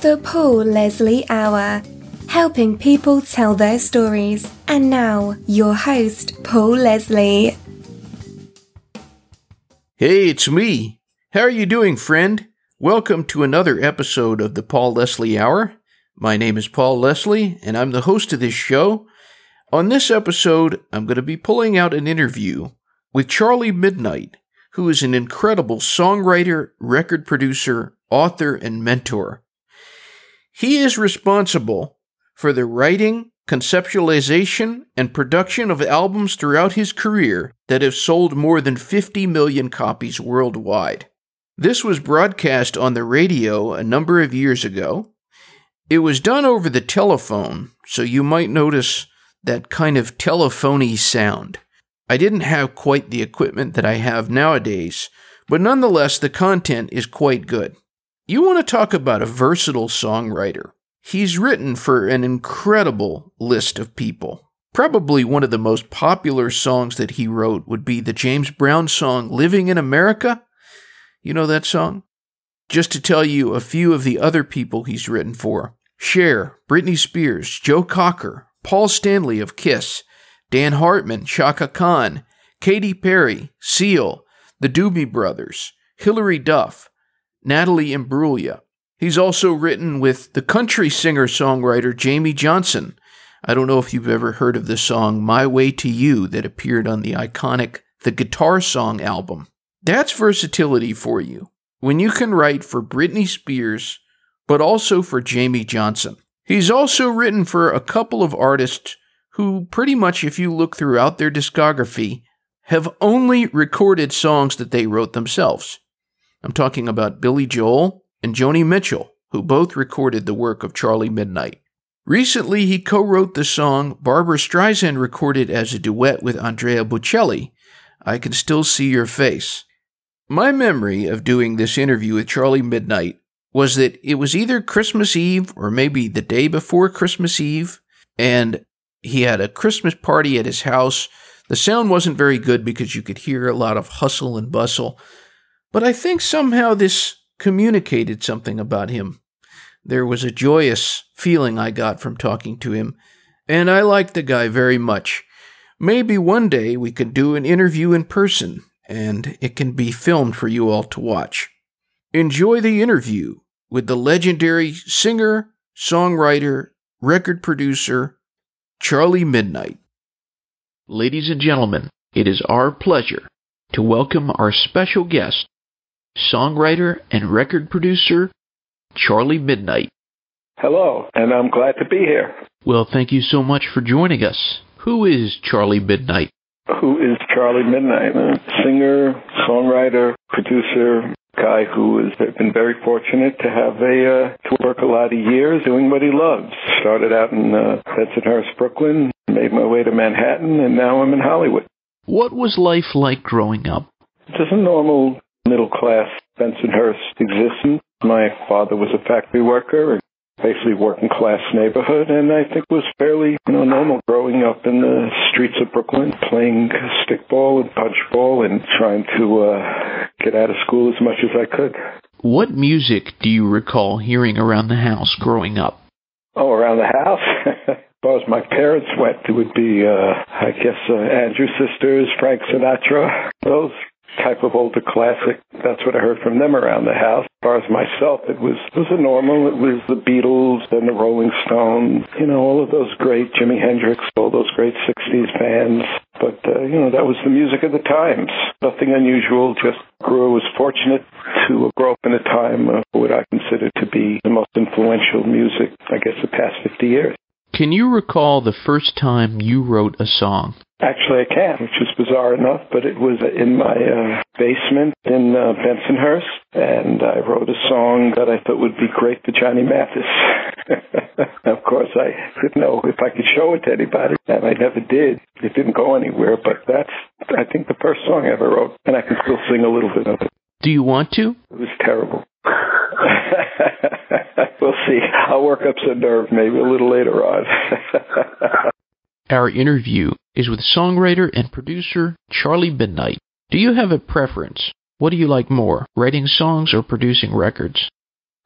The Paul Leslie Hour, helping people tell their stories. And now, your host, Paul Leslie. Hey, it's me. How are you doing, friend? Welcome to another episode of the Paul Leslie Hour. My name is Paul Leslie, and I'm the host of this show. On this episode, I'm going to be pulling out an interview with Charlie Midnight, who is an incredible songwriter, record producer, author, and mentor. He is responsible for the writing, conceptualization, and production of albums throughout his career that have sold more than 50 million copies worldwide. This was broadcast on the radio a number of years ago. It was done over the telephone, so you might notice that kind of telephony sound. I didn't have quite the equipment that I have nowadays, but nonetheless, the content is quite good. You want to talk about a versatile songwriter. He's written for an incredible list of people. Probably one of the most popular songs that he wrote would be the James Brown song Living in America. You know that song? Just to tell you a few of the other people he's written for Cher, Britney Spears, Joe Cocker, Paul Stanley of Kiss, Dan Hartman, Chaka Khan, Katy Perry, Seal, the Doobie Brothers, Hilary Duff, Natalie Imbruglia. He's also written with the country singer songwriter Jamey Johnson. I don't know if you've ever heard of the song My Way to You that appeared on the iconic The Guitar Song album. That's versatility for you. When you can write for Britney Spears, but also for Jamey Johnson. He's also written for a couple of artists who, pretty much, if you look throughout their discography, have only recorded songs that they wrote themselves. I'm talking about Billy Joel and Joni Mitchell, who both recorded the work of Charlie Midnight. Recently, he co wrote the song Barbra Streisand recorded as a duet with Andrea Bocelli, I Can Still See Your Face. My memory of doing this interview with Charlie Midnight was that it was either Christmas Eve or maybe the day before Christmas Eve, and he had a Christmas party at his house. The sound wasn't very good because you could hear a lot of hustle and bustle, but I think somehow this communicated something about him. There was a joyous feeling I got from talking to him, and I liked the guy very much. Maybe one day we could do an interview in person, and it can be filmed for you all to watch. Enjoy the interview with the legendary singer, songwriter, record producer, Charlie Midnight. Ladies and gentlemen, it is our pleasure to welcome our special guest, songwriter and record producer, Charlie Midnight. Hello, and I'm glad to be here. Well, thank you so much for joining us. Who is Charlie Midnight? Who is Charlie Midnight? A singer, songwriter, producer, guy who has been very fortunate to have a uh, to work a lot of years doing what he loves. Started out in uh, Bensonhurst, Brooklyn, made my way to Manhattan, and now I'm in Hollywood. What was life like growing up? Just a normal middle class Bensonhurst existence. My father was a factory worker, basically working class neighborhood, and I think was fairly you know normal growing up in the streets of Brooklyn, playing stickball and punchball, and trying to uh, get out of school as much as I could. What music do you recall hearing around the house growing up? Oh, around the house. as far as my parents went, it would be, uh, I guess, uh, Andrew Sisters, Frank Sinatra, those type of older classic. That's what I heard from them around the house. As far as myself, it was it was a normal. It was the Beatles and the Rolling Stones. You know, all of those great Jimi Hendrix, all those great '60s bands. But uh, you know, that was the music of the times. Nothing unusual. Just grew. Was fortunate to grow up in a time of what I consider to be the most influential music. I guess the past 50 years. Can you recall the first time you wrote a song? Actually, I can, which is bizarre enough, but it was in my uh, basement in uh, Bensonhurst, and I wrote a song that I thought would be great for Johnny Mathis. of course, I didn't know if I could show it to anybody, and I never did. It didn't go anywhere, but that's, I think, the first song I ever wrote, and I can still sing a little bit of it. Do you want to? It was terrible. we'll see. I'll work up some nerve maybe a little later on. Our interview is with songwriter and producer Charlie Midnight. Do you have a preference? What do you like more, writing songs or producing records?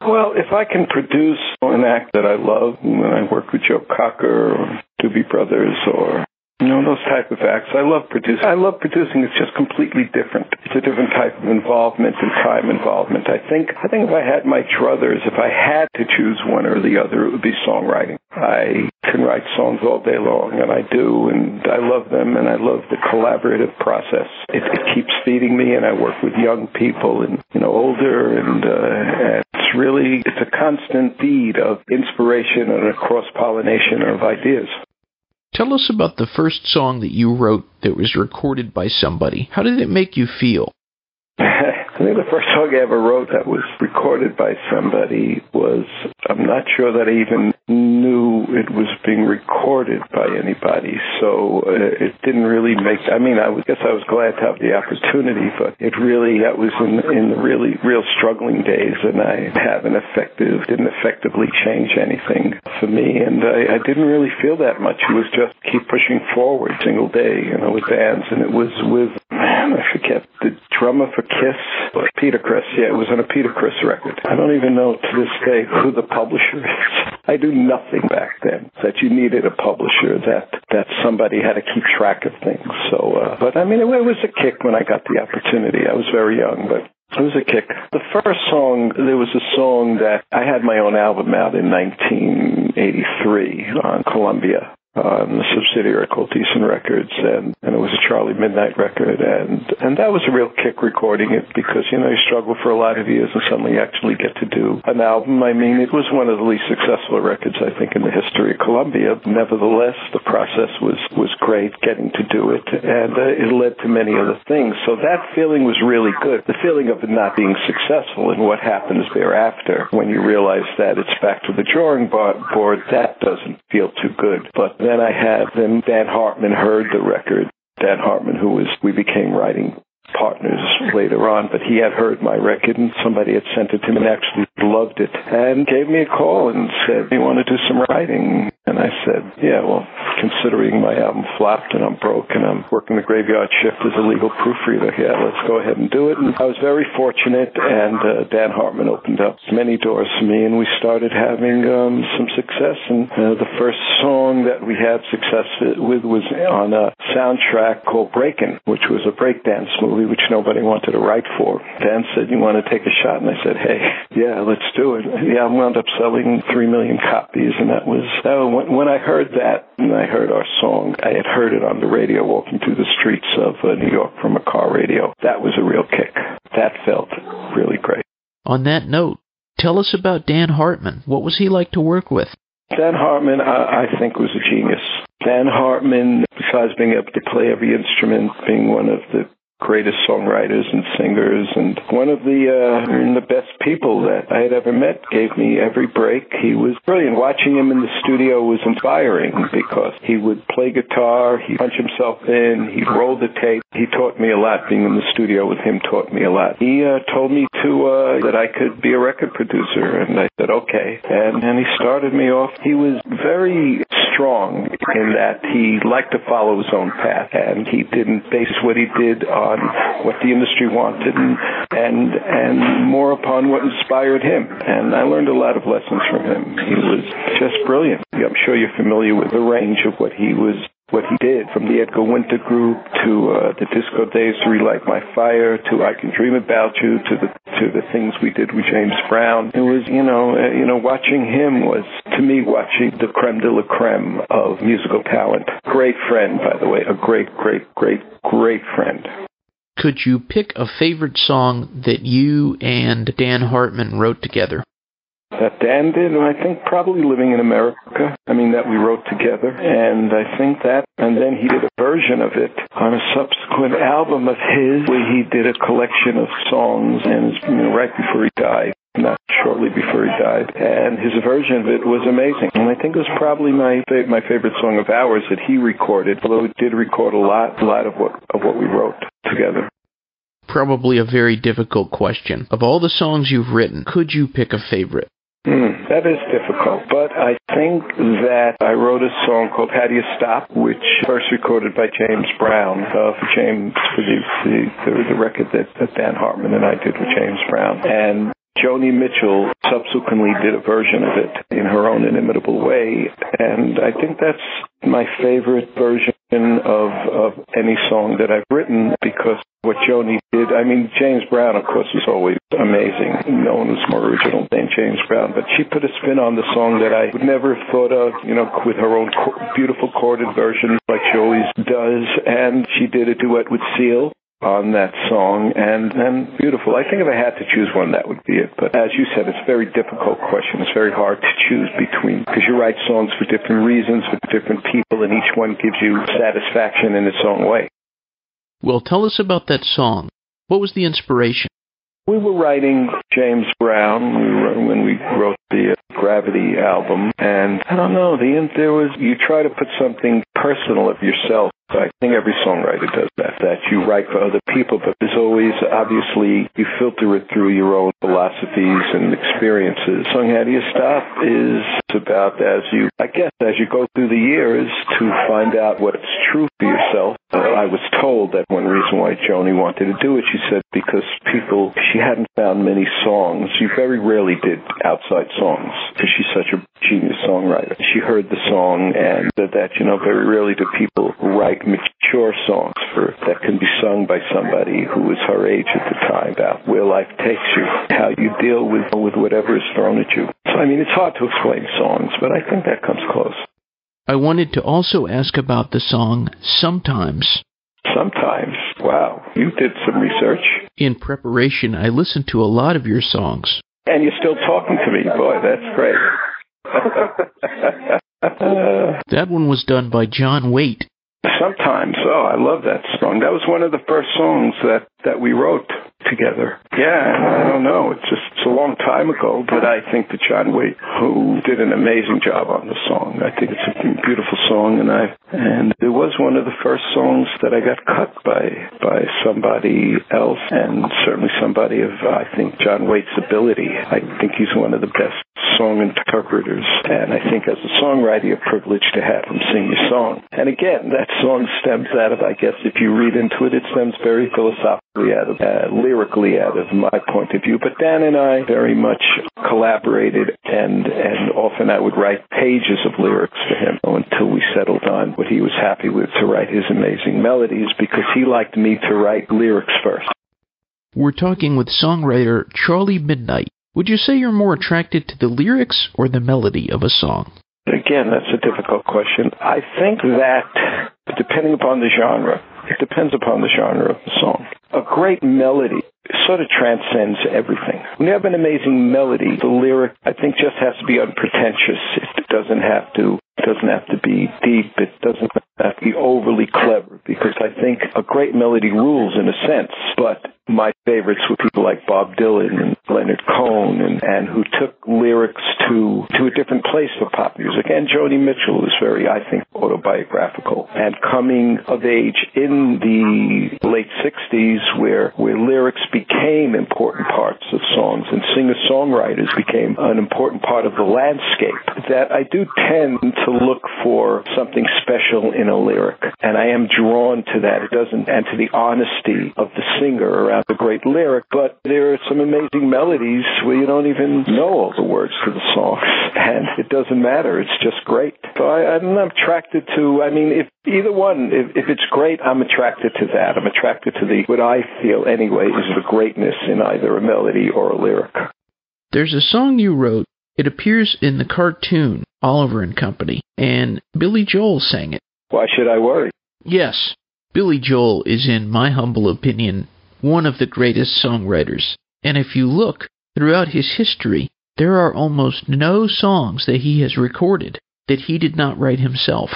Well, if I can produce an act that I love, when I work with Joe Cocker or Doobie Brothers or you know, those type of acts. I love producing. I love producing. It's just completely different. It's a different type of involvement and time involvement. I think, I think if I had my druthers, if I had to choose one or the other, it would be songwriting. I can write songs all day long, and I do, and I love them, and I love the collaborative process. It, it keeps feeding me, and I work with young people and, you know, older, and, uh, and it's really, it's a constant feed of inspiration and a cross-pollination of ideas. Tell us about the first song that you wrote that was recorded by somebody. How did it make you feel? I think the first song I ever wrote that was recorded by somebody was, I'm not sure that I even knew it was being recorded by anybody. So uh, it didn't really make, I mean, I guess I was glad to have the opportunity, but it really, that was in, in the really, real struggling days and I haven't effective, didn't effectively change anything for me. And I, I didn't really feel that much. It was just keep pushing forward single day, you know, with bands. And it was with, man, I forget, the drummer for Kiss Peter Criss. Yeah, it was on a Peter Criss record. I don't even know to this day who the publisher is. I do nothing back then that you needed a publisher that that somebody had to keep track of things. So, uh, but I mean, it, it was a kick when I got the opportunity. I was very young, but it was a kick. The first song, there was a song that I had my own album out in 1983 on Columbia on the subsidiary called Decent Records, and, and it was a Charlie Midnight record, and and that was a real kick recording it because you know you struggle for a lot of years and suddenly you actually get to do an album. I mean, it was one of the least successful records I think in the history of Columbia. Nevertheless, the process was was great getting to do it, and uh, it led to many other things. So that feeling was really good. The feeling of it not being successful and what happens thereafter when you realize that it's back to the drawing board, that doesn't feel too good, but then I had then Dan Hartman heard the record. Dan Hartman, who was we became writing partners later on, but he had heard my record and somebody had sent it to him and actually loved it and gave me a call and said, You want to do some writing? And I said, Yeah, well, considering my album flopped and I'm broke and I'm working the graveyard shift as a legal proofreader, yeah, let's go ahead and do it. And I was very fortunate, and uh, Dan Hartman opened up many doors for me, and we started having um, some success. And uh, the first song that we had success with was on a soundtrack called Breakin', which was a breakdance movie which nobody wanted to write for. Dan said, You want to take a shot? And I said, Hey, yeah, let's do it. The album wound up selling three million copies, and that was, that was when, when I heard that and I heard our song, I had heard it on the radio walking through the streets of uh, New York from a car radio. That was a real kick. That felt really great. On that note, tell us about Dan Hartman. What was he like to work with? Dan Hartman, I, I think, was a genius. Dan Hartman, besides being able to play every instrument, being one of the greatest songwriters and singers and one of the uh, the best people that I had ever met gave me every break. He was brilliant. Watching him in the studio was inspiring because he would play guitar, he'd punch himself in, he'd roll the tape. He taught me a lot. Being in the studio with him taught me a lot. He uh, told me to uh, that I could be a record producer, and I said okay. And and he started me off. He was very strong in that he liked to follow his own path, and he didn't base what he did on on what the industry wanted and, and and more upon what inspired him. And I learned a lot of lessons from him. He was just brilliant. I'm sure you're familiar with the range of what he was what he did from the Edgar Winter group to uh, the disco days to relight my fire to I can dream about you to the to the things we did with James Brown. It was you know uh, you know watching him was to me watching the creme de la creme of musical talent. Great friend by the way, a great great great great friend. Could you pick a favorite song that you and Dan Hartman wrote together? That Dan did, and I think probably Living in America. I mean, that we wrote together. And I think that, and then he did a version of it on a subsequent album of his where he did a collection of songs and, you know, right before he died not shortly before he died, and his version of it was amazing. And I think it was probably my my favorite song of ours that he recorded. Although he did record a lot, a lot of what of what we wrote together. Probably a very difficult question. Of all the songs you've written, could you pick a favorite? Mm, that is difficult, but I think that I wrote a song called "How Do You Stop," which first recorded by James Brown uh, James for the, the the record that, that Dan Hartman and I did with James Brown, and Joni Mitchell subsequently did a version of it in her own inimitable way, and I think that's my favorite version of of any song that I've written because what Joni did. I mean, James Brown, of course, was always amazing. No one was more original than James Brown, but she put a spin on the song that I would never have thought of. You know, with her own beautiful chorded version, like she always does, and she did a duet with Seal on that song and and beautiful. I think if I had to choose one, that would be it. But as you said, it's a very difficult question. It's very hard to choose between because you write songs for different reasons with different people, and each one gives you satisfaction in its own way. Well, tell us about that song. What was the inspiration? We were writing James Brown when we wrote the uh, Gravity album, and I don't know. The there was you try to put something personal of yourself I think every songwriter does that, that you write for other people, but there's always, obviously, you filter it through your own philosophies and experiences. Song How Do You Stop is about as you, I guess, as you go through the years to find out what's true for yourself. Uh, I was told that one reason why Joni wanted to do it, she said, because people, she hadn't found many songs. She very rarely did outside songs because she's such a genius songwriter. She heard the song and said that, you know, very rarely do people write mature songs for that can be sung by somebody who was her age at the time about where life takes you, how you deal with with whatever is thrown at you. So I mean, it's hard to explain songs, but I think that comes close. I wanted to also ask about the song Sometimes. Sometimes. Wow. You did some research. In preparation, I listened to a lot of your songs. And you're still talking to me. Boy, that's great. that one was done by John Waite. Sometimes. Oh, I love that song. That was one of the first songs that that we wrote together. Yeah, I don't know. It's just it's a long time ago, but I think that John Waite, who did an amazing job on the song, I think it's a beautiful song, and I and it was one of the first songs that I got cut by by somebody else, and certainly somebody of I think John Waite's ability. I think he's one of the best song interpreters, and I think as a songwriter, you're privileged to have him sing your song. And again, that song stems out of, I guess, if you read into it, it stems very philosophically out of, uh, lyrically out of my point of view. But Dan and I very much collaborated, and and often I would write pages of lyrics for him until we settled on what he was happy with to write his amazing melodies because he liked me to write lyrics first. We're talking with songwriter Charlie Midnight. Would you say you're more attracted to the lyrics or the melody of a song? Again, that's a difficult question. I think that depending upon the genre, it depends upon the genre of the song. A great melody sort of transcends everything. When you have an amazing melody, the lyric I think just has to be unpretentious. It doesn't have to it doesn't have to be deep. It doesn't have to be overly clever because I think a great melody rules in a sense, but my favorites were people like Bob Dylan and Leonard Cohen and, and who took lyrics to to a different place for pop music. And Joni Mitchell is very, I think, autobiographical. And coming of age in the late 60s where, where lyrics became important parts of songs and singer-songwriters became an important part of the landscape, that I do tend to look for something special in a lyric. And I am drawn to that. It doesn't, and to the honesty of the singer around the great lyric, but there are some amazing melodies where you don't even know all the words to the songs, and it doesn't matter. It's just great. So I, I'm attracted to. I mean, if either one, if, if it's great, I'm attracted to that. I'm attracted to the what I feel anyway is the greatness in either a melody or a lyric. There's a song you wrote. It appears in the cartoon Oliver and Company, and Billy Joel sang it. Why should I worry? Yes, Billy Joel is, in my humble opinion, one of the greatest songwriters. And if you look throughout his history, there are almost no songs that he has recorded that he did not write himself.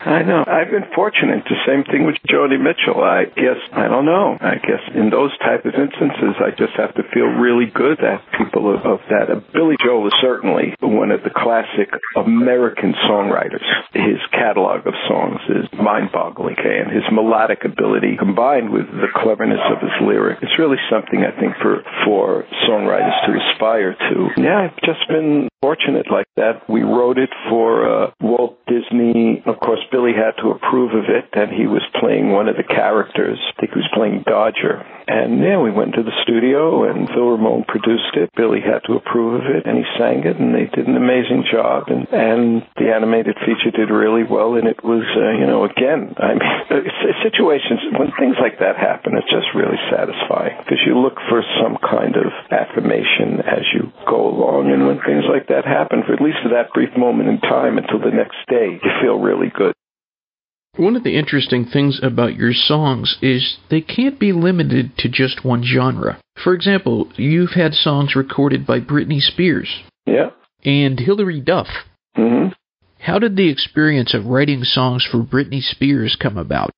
I know. I've been fortunate. The same thing with Joni Mitchell. I guess I don't know. I guess in those type of instances, I just have to feel really good that people of, of that. Uh, Billy Joel is certainly one of the classic American songwriters. His catalog of songs is mind-boggling, and his melodic ability combined with the cleverness of his lyric, it's really something I think for for songwriters to aspire to. Yeah, I've just been fortunate like that. We wrote it for uh, Walt Disney, of course Billy had to approve of it, and he was playing one of the characters. I think he was playing Dodger. And yeah, we went to the studio, and Phil Ramone produced it. Billy had to approve of it, and he sang it, and they did an amazing job. And and the animated feature did really well, and it was, uh, you know, again, I mean, it's, situations when things like that happen, it's just really satisfying because you look for some kind of affirmation as you go along, and when things like that happen, for at least for that brief moment in time until the next day, you feel really good. One of the interesting things about your songs is they can't be limited to just one genre. For example, you've had songs recorded by Britney Spears. Yeah. And Hilary Duff. Mm-hmm. How did the experience of writing songs for Britney Spears come about?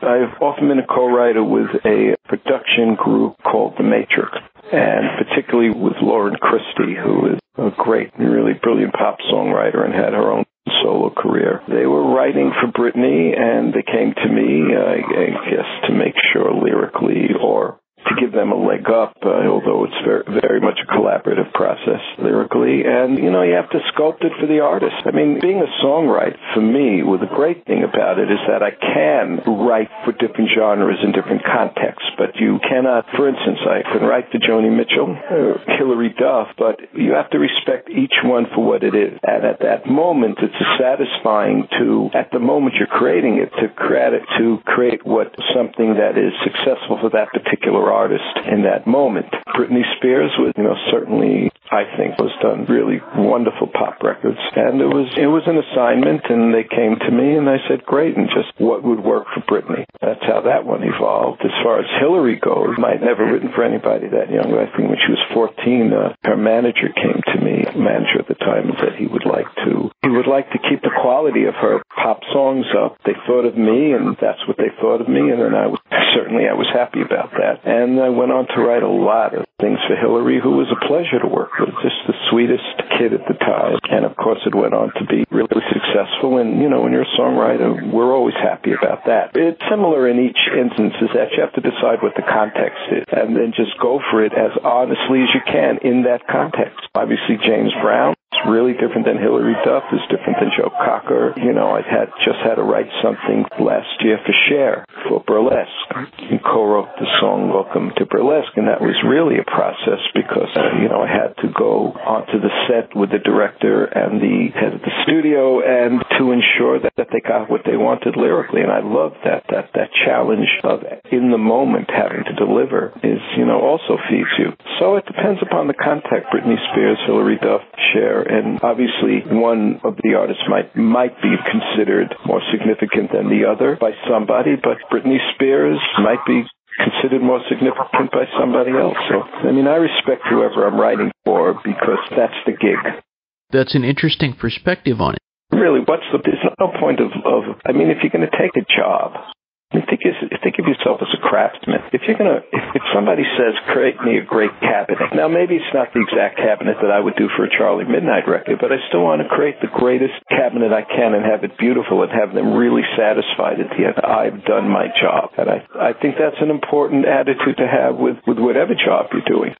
I've often been a co-writer with a production group called The Matrix, and particularly with Lauren Christy, who is a great and really brilliant pop songwriter and had her own solo career. They were writing for Britney, and they came to me, I, I guess, to make sure lyrically or to give them a leg up, uh, although it's very, very much a collaborative process lyrically. And, you know, you have to sculpt it for the artist. I mean, being a songwriter, for me, well, the great thing about it is that I can write for different genres in different contexts, but you cannot, for instance, I can write for Joni Mitchell or Hilary Duff, but you have to respect each one for what it is. And at that moment, it's satisfying to, at the moment you're creating it, to create it, to create what something that is successful for that particular artist in that moment. Britney Spears was, you know, certainly I think was done really wonderful pop records. And it was it was an assignment and they came to me and I said, Great and just what would work for Britney. That's how that one evolved. As far as Hilary goes, I'd never written for anybody that young. I think when she was fourteen, uh, her manager came to me, manager at the time, and said he would like to he would like to keep the quality of her pop songs up. They thought of me and that's what they thought of me and then I was certainly I was happy about that. And I went on to write a lot of things for Hilary, who was a pleasure to work with, just the sweetest kid at the time. And of course, it went on to be really successful. And, you know, when you're a songwriter, we're always happy about that. It's similar in each instance is that you have to decide what the context is and then just go for it as honestly as you can in that context. Obviously, James Brown really different than Hilary Duff. It's different than Joe Cocker. You know, I had just had to write something last year for Cher for Burlesque and co-wrote the song "Welcome to Burlesque," and that was really a process because uh, you know I had to go onto the set with the director and the head of the studio and to ensure that, that they got what they wanted lyrically. And I love that that that challenge of in the moment having to deliver is you know also feeds you. So it depends upon the context. Britney Spears, Hilary Duff, Cher and obviously one of the artists might might be considered more significant than the other by somebody, but Britney Spears might be considered more significant by somebody else. So, I mean, I respect whoever I'm writing for because that's the gig. That's an interesting perspective on it. Really, what's the? There's no point of. of I mean, if you're going to take a job, think, think of yourself as a craftsman. If you're gonna, if, if somebody says, "Create me a great cabinet," now maybe it's not the exact cabinet that I would do for a Charlie Midnight record, but I still want to create the greatest cabinet I can and have it beautiful and have them really satisfied at the end. I've done my job, and I, I think that's an important attitude to have with with whatever job you're doing.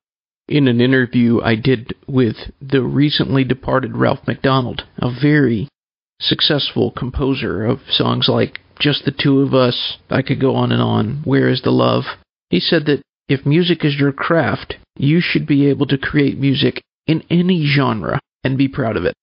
In an interview I did with the recently departed Ralph MacDonald, a very successful composer of songs like just the two of us. I could go on and on. Where is the love? He said that if music is your craft, you should be able to create music in any genre and be proud of it.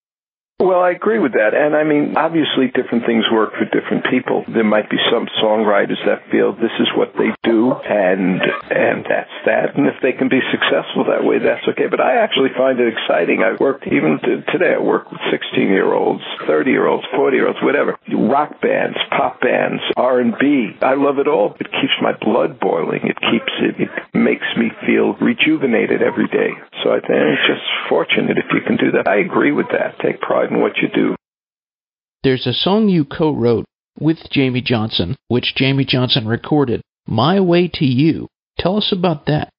Well, I agree with that. And I mean, obviously different things work for different people. There might be some songwriters that feel this is what they do and and that's that. And if they can be successful that way, that's okay. But I actually find it exciting. I worked even today I work with 16-year-olds, 30-year-olds, 40-year-olds, whatever. Rock bands, pop bands, R&B. I love it all. It keeps my blood boiling. It keeps it it makes me feel rejuvenated every day. So I think it's just fortunate if you can do that. I agree with that. Take pride what you do. There's a song you co wrote with Jamey Johnson, which Jamey Johnson recorded, My Way to You. Tell us about that.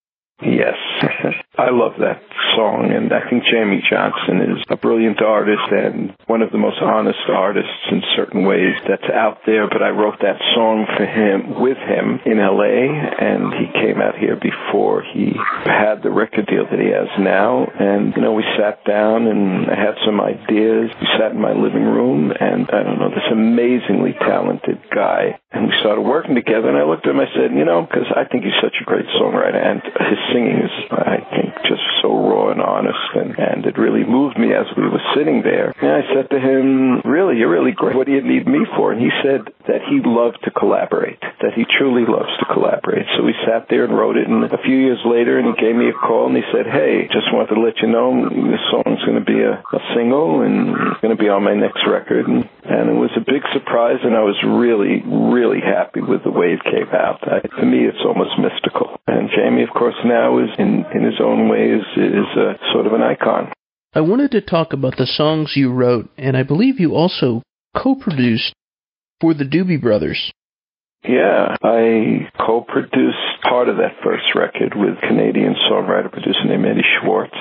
Yes. I love that song, and I think Jamey Johnson is a brilliant artist and one of the most honest artists in certain ways that's out there. But I wrote that song for him, with him in LA, and he came out here before he had the record deal that he has now. And, you know, we sat down and I had some ideas. We sat in my living room, and I don't know, this amazingly talented guy. And we started working together, and I looked at him, I said, you know, because I think he's such a great songwriter, and his singing is, I think, just so raw and honest, and, and it really moved me as we were sitting there. And I said to him, really, you're really great. What do you need me for? And he said that he loved to collaborate, that he truly loves to collaborate. So we sat there and wrote it, and a few years later, and he gave me a call, and he said, hey, just wanted to let you know this song's going to be a, a single, and it's going to be on my next record. And, and it was a big surprise, and I was really, really happy with the way it came out. I, to me, it's almost mystical. And Jamey, of course, now is in, in his own ways is a, sort of an icon. I wanted to talk about the songs you wrote, and I believe you also co-produced for the Doobie Brothers. Yeah, I co-produced part of that first record with Canadian songwriter producer named Eddie Schwartz,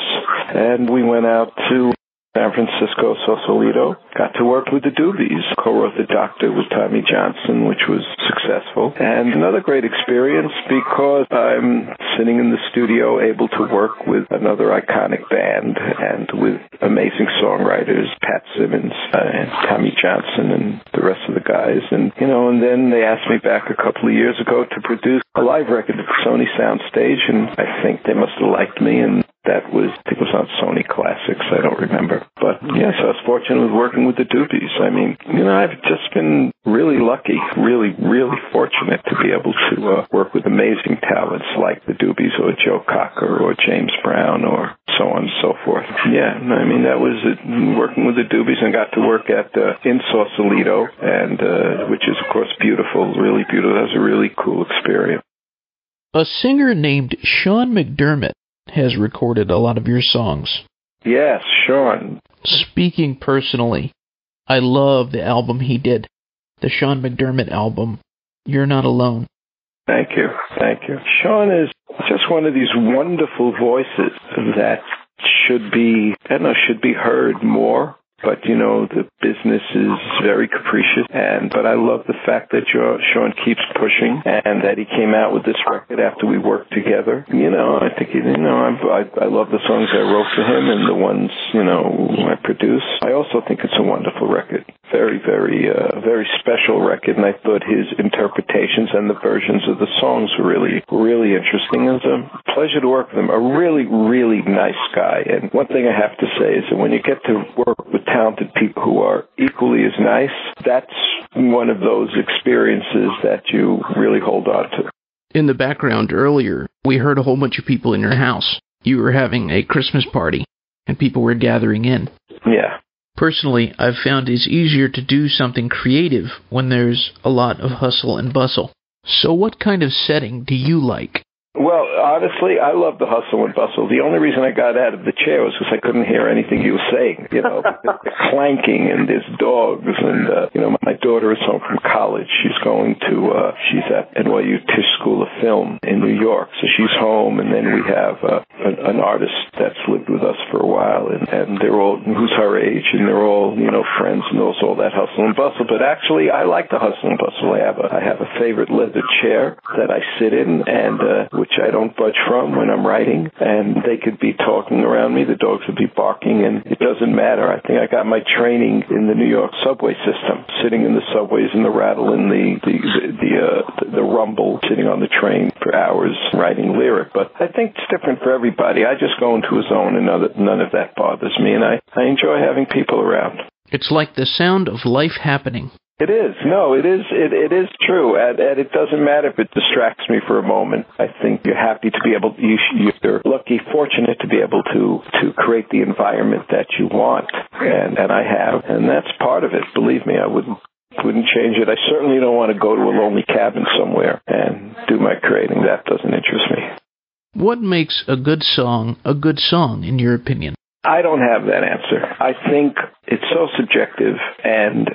and we went out to San Francisco, Sausalito. Got to work with the Doobies. Co-wrote The Doctor with Tommy Johnston, which was successful. And another great experience because I'm sitting in the studio able to work with another iconic band and with amazing songwriters, Pat Simmons uh, and Tommy Johnston and the rest of the guys. And, you know, and then they asked me back a couple of years ago to produce a live record at Sony Soundstage, and I think they must have liked me and that was, I think it was on Sony Classics. I don't remember. But yes, I was fortunate with working with the Doobies. I mean, you know, I've just been really lucky, really, really fortunate to be able to uh, work with amazing talents like the Doobies or Joe Cocker or James Brown or so on and so forth. Yeah, I mean, that was it, working with the Doobies and got to work at uh, in Sausalito, and uh, which is, of course, beautiful, really beautiful. That was a really cool experience. A singer named Sean McDermott has recorded a lot of your songs. Yes, Sean. Speaking personally, I love the album he did, the Sean McDermott album, You're Not Alone. Thank you. Thank you. Sean is just one of these wonderful voices that should be, I don't know, should be heard more but you know the business is very capricious and but I love the fact that Sean keeps pushing and that he came out with this record after we worked together. You know I think you know I, I, I love the songs I wrote for him and the ones you know I produce. I also think it's a wonderful record. Very very uh, very special record and I thought his interpretations and the versions of the songs were really really interesting. It was a pleasure to work with him a really really nice guy. And one thing I have to say is that when you get to work with talented people who are equally as nice, that's one of those experiences that you really hold on to. In the background earlier, we heard a whole bunch of people in your house. You were having a Christmas party, and people were gathering in. Yeah. Personally, I've found it's easier to do something creative when there's a lot of hustle and bustle. So, what kind of setting do you like? Well, honestly, I love the hustle and bustle. The only reason I got out of the chair was because I couldn't hear anything he was saying. You know, the, the clanking and there's dogs, and uh, you know, my daughter is home from college. She's going to uh, she's at NYU Tisch School of Film in New York, so she's home. And then we have uh, an, an artist that's lived with us for a while, and, and they're all who's her age, and they're all you know friends, and there's all that hustle and bustle. But actually, I like the hustle and bustle. I have a I have a favorite leather chair that I sit in, and uh, which I don't budge from when I'm writing. And they could be talking around me. The dogs would be barking, and it doesn't matter. I think I got my training in the New York subway system, sitting in the subways and the rattle and the the the, the, uh, the rumble, sitting on the train for hours writing lyric. But I think it's different for everybody. I just go into a zone, and none of, none of that bothers me, and I I enjoy having people around. It's like the sound of life happening. It is. No, it is. It, it is true, and, and it doesn't matter if it distracts me for a moment. I think you're happy to be able. You, you're lucky, fortunate to be able to to create the environment that you want, and and I have, and that's part of it. Believe me, I wouldn't wouldn't change it. I certainly don't want to go to a lonely cabin somewhere and do my creating. That doesn't interest me. What makes a good song a good song, in your opinion? I don't have that answer. I think it's so subjective, and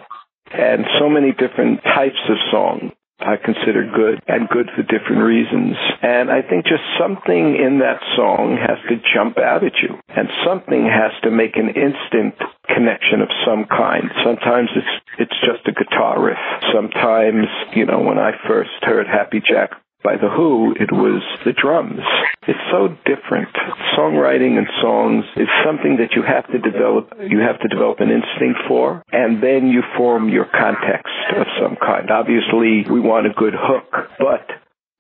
and so many different types of song I consider good and good for different reasons. And I think just something in that song has to jump out at you and something has to make an instant connection of some kind. Sometimes it's it's just a guitar riff. Sometimes, you know, when I first heard Happy Jack by The Who, it was the drums. It's so different. Songwriting and songs is something that you have to develop, you have to develop an instinct for, and then you form your context of some kind. Obviously, we want a good hook, but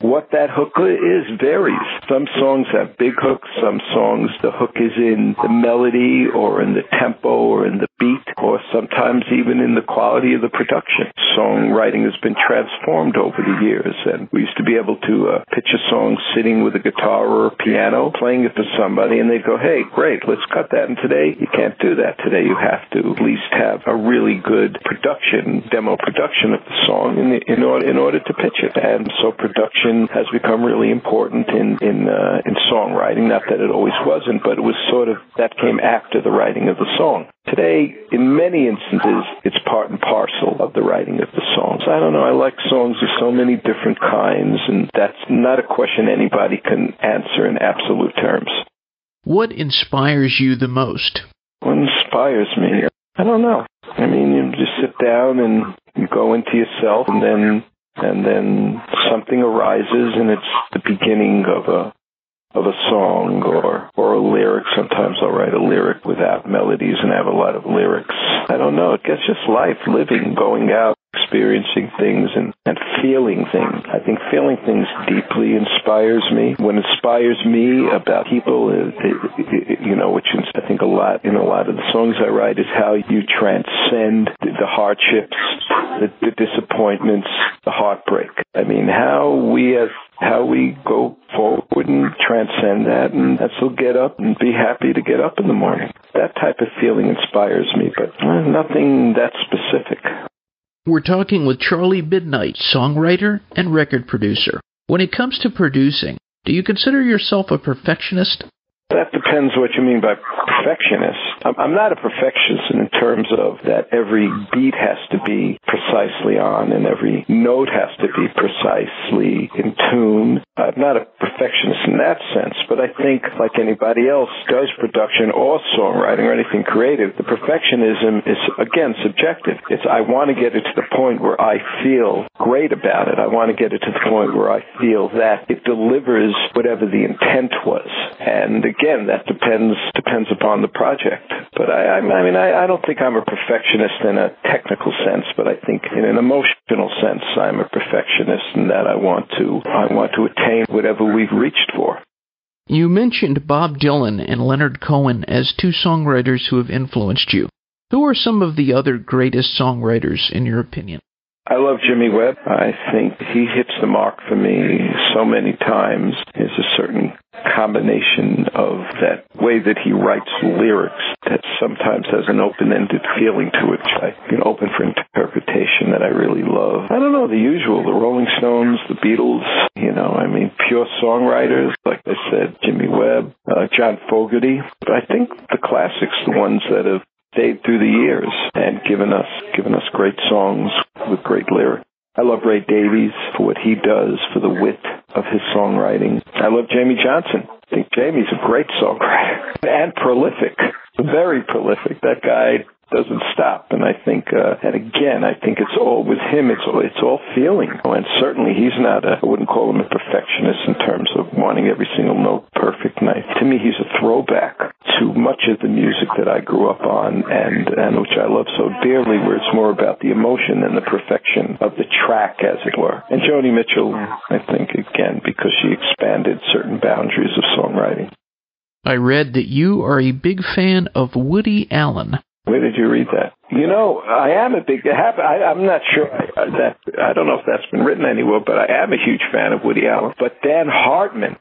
what that hook is varies. Some songs have big hooks, some songs the hook is in the melody or in the tempo or in the beat or sometimes even in the quality of the production. Songwriting has been transformed over the years and we used to be able to uh, pitch a song sitting with a guitar or a piano, playing it for somebody and they'd go, hey, great, let's cut that. And today you can't do that. Today you have to at least have a really good production, demo production of the song in, the, in, in order to pitch it. And so production has become really important in in uh, in songwriting. Not that it always wasn't, but it was sort of that came after the writing of the song. Today, in many instances, it's part and parcel of the writing of the songs. I don't know. I like songs of so many different kinds, and that's not a question anybody can answer in absolute terms. What inspires you the most? What inspires me? I don't know. I mean, you just sit down and you go into yourself, and then and then something arises and it's the beginning of a of a song or or a lyric. Sometimes I'll write a lyric without melodies and have a lot of lyrics. I don't know. It gets just life, living, going out, experiencing things and, and feeling things. I think feeling things deeply inspires me. What inspires me about people, you know, which is, I think a lot in a lot of the songs I write, is how you transcend the hardships, the, the disappointments, the heartbreak. I mean, how we as how we go forward and transcend that and still get up and be happy to get up in the morning. That type of feeling inspires me, but uh, nothing that specific. We're talking with Charlie Midnight, songwriter and record producer. When it comes to producing, do you consider yourself a perfectionist? That depends what you mean by perfectionist. I'm not a perfectionist in terms of that every beat has to be precisely on and every note has to be precisely in tune. I'm not a perfectionist in that sense, but I think like anybody else does production or songwriting or anything creative, the perfectionism is again subjective. It's I want to get it to the point where I feel great about it. I want to get it to the point where I feel that it delivers whatever the intent was. And again, that depends depends upon the project. But I, I, mean, I, I don't think I'm a perfectionist in a technical sense, but I think in an emotional sense, I'm a perfectionist and that I want to I want to attain whatever we've reached for. You mentioned Bob Dylan and Leonard Cohen as two songwriters who have influenced you. Who are some of the other greatest songwriters in your opinion? I love Jimmy Webb. I think he hits the mark for me so many times. There's a certain combination of that way that he writes lyrics that sometimes has an open-ended feeling to it, I can open for interpretation that I really love. I don't know, the usual, the Rolling Stones, the Beatles, you know, I mean, pure songwriters, like I said, Jimmy Webb, uh, John Fogerty. But I think the classics, the ones that have stayed through the years and given us given us great songs with great lyrics. I love Ray Davies for what he does for the wit of his songwriting. I love Jamey Johnson. I think Jamey's a great songwriter and prolific, very prolific. That guy doesn't stop. And I think, uh, and again, I think it's all with him. It's all, it's all feeling. And certainly he's not a, I wouldn't call him a perfectionist in terms of wanting every single note perfect. And to me, he's a throwback to much of the music that I grew up on and, and which I love so dearly, where it's more about the emotion than the perfection of the track, as it were. And Joni Mitchell, I think, again, because she expanded certain boundaries of songwriting. I read that you are a big fan of Woody Allen. Where did you read that? You know, I am a big. I, I'm not sure that I don't know if that's been written anywhere, but I am a huge fan of Woody Allen. But Dan Hartman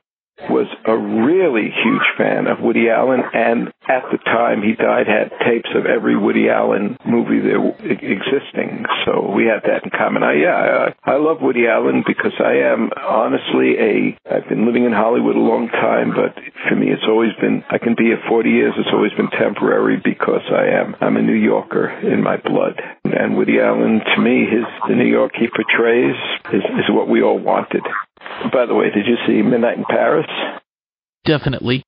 was a really huge fan of Woody Allen, and at the time he died, had tapes of every Woody Allen movie there existing. So we had that in common. I, yeah, I, I love Woody Allen because I am honestly a. I've been living in Hollywood a long time, but for me, it's always been. I can be here 40 years. It's always been temporary because I am. I'm a New Yorker in my blood, and Woody Allen, to me, his the New York he portrays is, is what we all wanted. By the way, did you see Midnight in Paris? Definitely.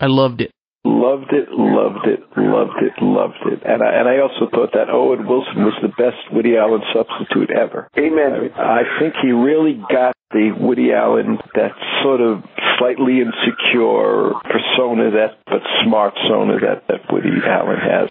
I loved it. Loved it, loved it, loved it, loved it. And I, and I also thought that Owen Wilson was the best Woody Allen substitute ever. Amen. I think he really got the Woody Allen, that sort of slightly insecure persona that, but smart persona that, that Woody Allen has.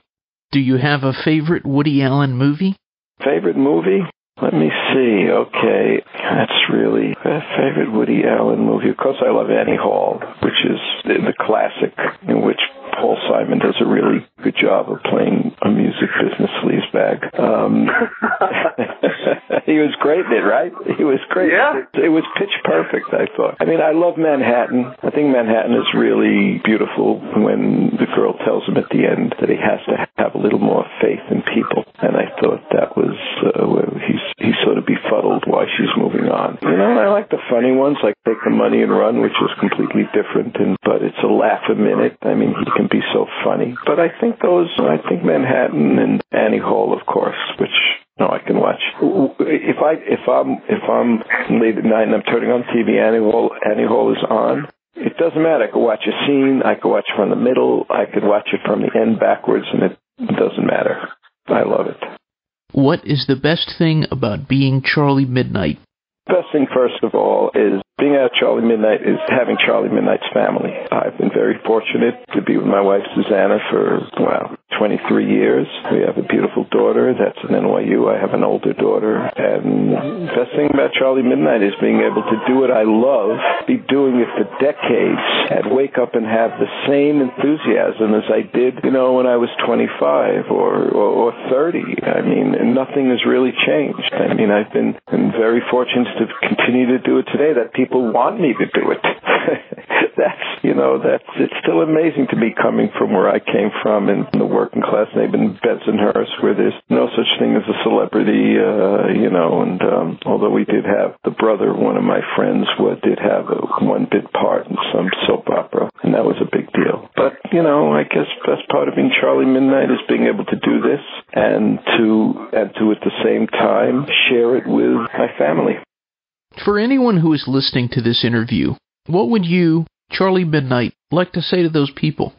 Do you have a favorite Woody Allen movie? Favorite movie? Let me see. Okay, that's really a favorite Woody Allen movie. Of course, I love Annie Hall, which is the classic in which Paul Simon does a really good job of playing a music business sleazebag. Um, he was great in it, right? He was great. Yeah. It was pitch perfect, I thought. I mean, I love Manhattan. I think Manhattan is really beautiful when the girl tells him at the end that he has to have a little more faith in people. And I thought that was uh, he's he's sort of befuddled why she's moving on. You know, and I like the funny ones, like Take the Money and Run, which is completely different, and but it's a laugh a minute. I mean, he can be so funny. But I think those, I think Manhattan and Annie Hall, of course, which no, I can watch. If I if I'm if I'm late at night and I'm turning on TV, Annie Hall Annie Hall is on. It doesn't matter. I could watch a scene. I could watch from the middle. I could watch it from the end backwards, and it doesn't matter. I love it. What is the best thing about being Charlie Midnight? The best thing, first of all, is being at Charlie Midnight is having Charlie Midnight's family. I've been very fortunate to be with my wife Susanna for, well, 23 years. We have a beautiful daughter that's an NYU. I have an older daughter. And the best thing about Charlie Midnight is being able to do what I love, be doing it for decades, and wake up and have the same enthusiasm as I did, you know, when I was 25 or, or, or 30. I mean, nothing has really changed. I mean, I've been, very fortunate to continue to do it today that people want me to do it. that's, you know, that's, it's still amazing to me coming from where I came from in the working class neighborhood in Bensonhurst where there's no such thing as a celebrity, uh, you know, and, um, although we did have the brother of one of my friends what did have a one bit part in some soap opera and that was a big deal. But, you know, I guess best part of being Charlie Midnight is being able to do this and to, and to at the same time share it with my family. For anyone who is listening to this interview, what would you, Charlie Midnight, like to say to those people?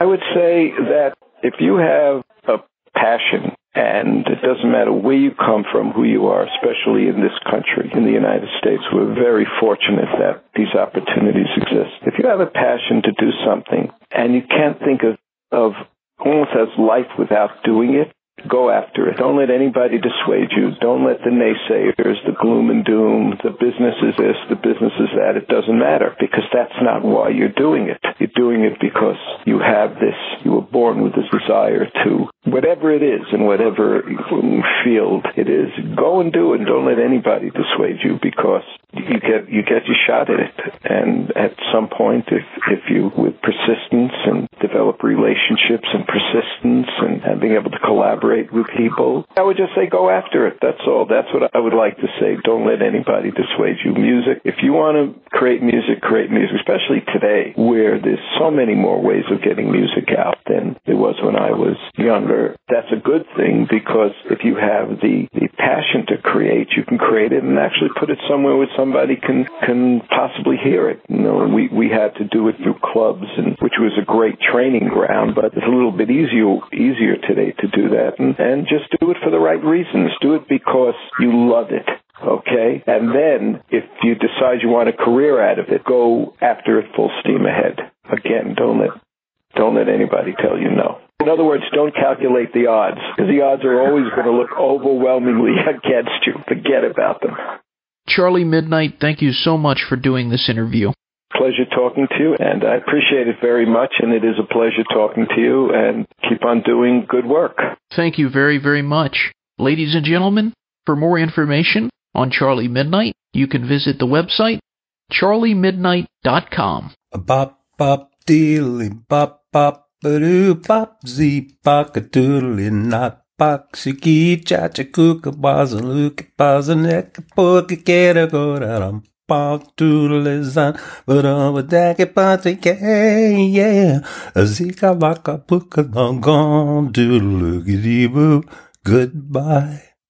I would say that if you have a passion, and it doesn't matter where you come from, who you are, especially in this country, in the United States, we're very fortunate that these opportunities exist. If you have a passion to do something and you can't think of, of almost as life without doing it, Go after it. Don't let anybody dissuade you. Don't let the naysayers, the gloom and doom, the business is this, the business is that. It doesn't matter because that's not why you're doing it. You're doing it because you have this, you were born with this desire to, whatever it is in whatever field it is, go and do it. Don't let anybody dissuade you because you get you get your shot at it. And at some point, if if you with persistence and develop relationships and persistence and, and being able to collaborate with people, I would just say go after it. That's all. That's what I would like to say. Don't let anybody dissuade you. Music. If you want to create music, create music. Especially today, where there's so many more ways of getting music out than there was when I was younger. That's a good thing because if you have the the passion to create, you can create it and actually put it somewhere with somebody can can possibly hear it. You know, we we had to do it through clubs, and which was a great training ground, but it's a little bit easier easier today to do that, and and just do it for the right reasons. Do it because you love it. Okay, and then if you decide you want a career out of it, go after it full steam ahead. Again, don't let don't let anybody tell you no. In other words, don't calculate the odds, because the odds are always going to look overwhelmingly against you. Forget about them. Charlie Midnight, thank you so much for doing this interview. Pleasure talking to you, and I appreciate it very much, and it is a pleasure talking to you, and keep on doing good work. Thank you very, very much. Ladies and gentlemen, for more information on Charlie Midnight, you can visit the website charliemidnight.com. Bop bop dealy bop bop ba doo bop zee a not shiki cha cha kuka baza luka baza neka poka kera go ram bok doodly but over dake pati ke yeah a zika laka puka long gone doodly goodbye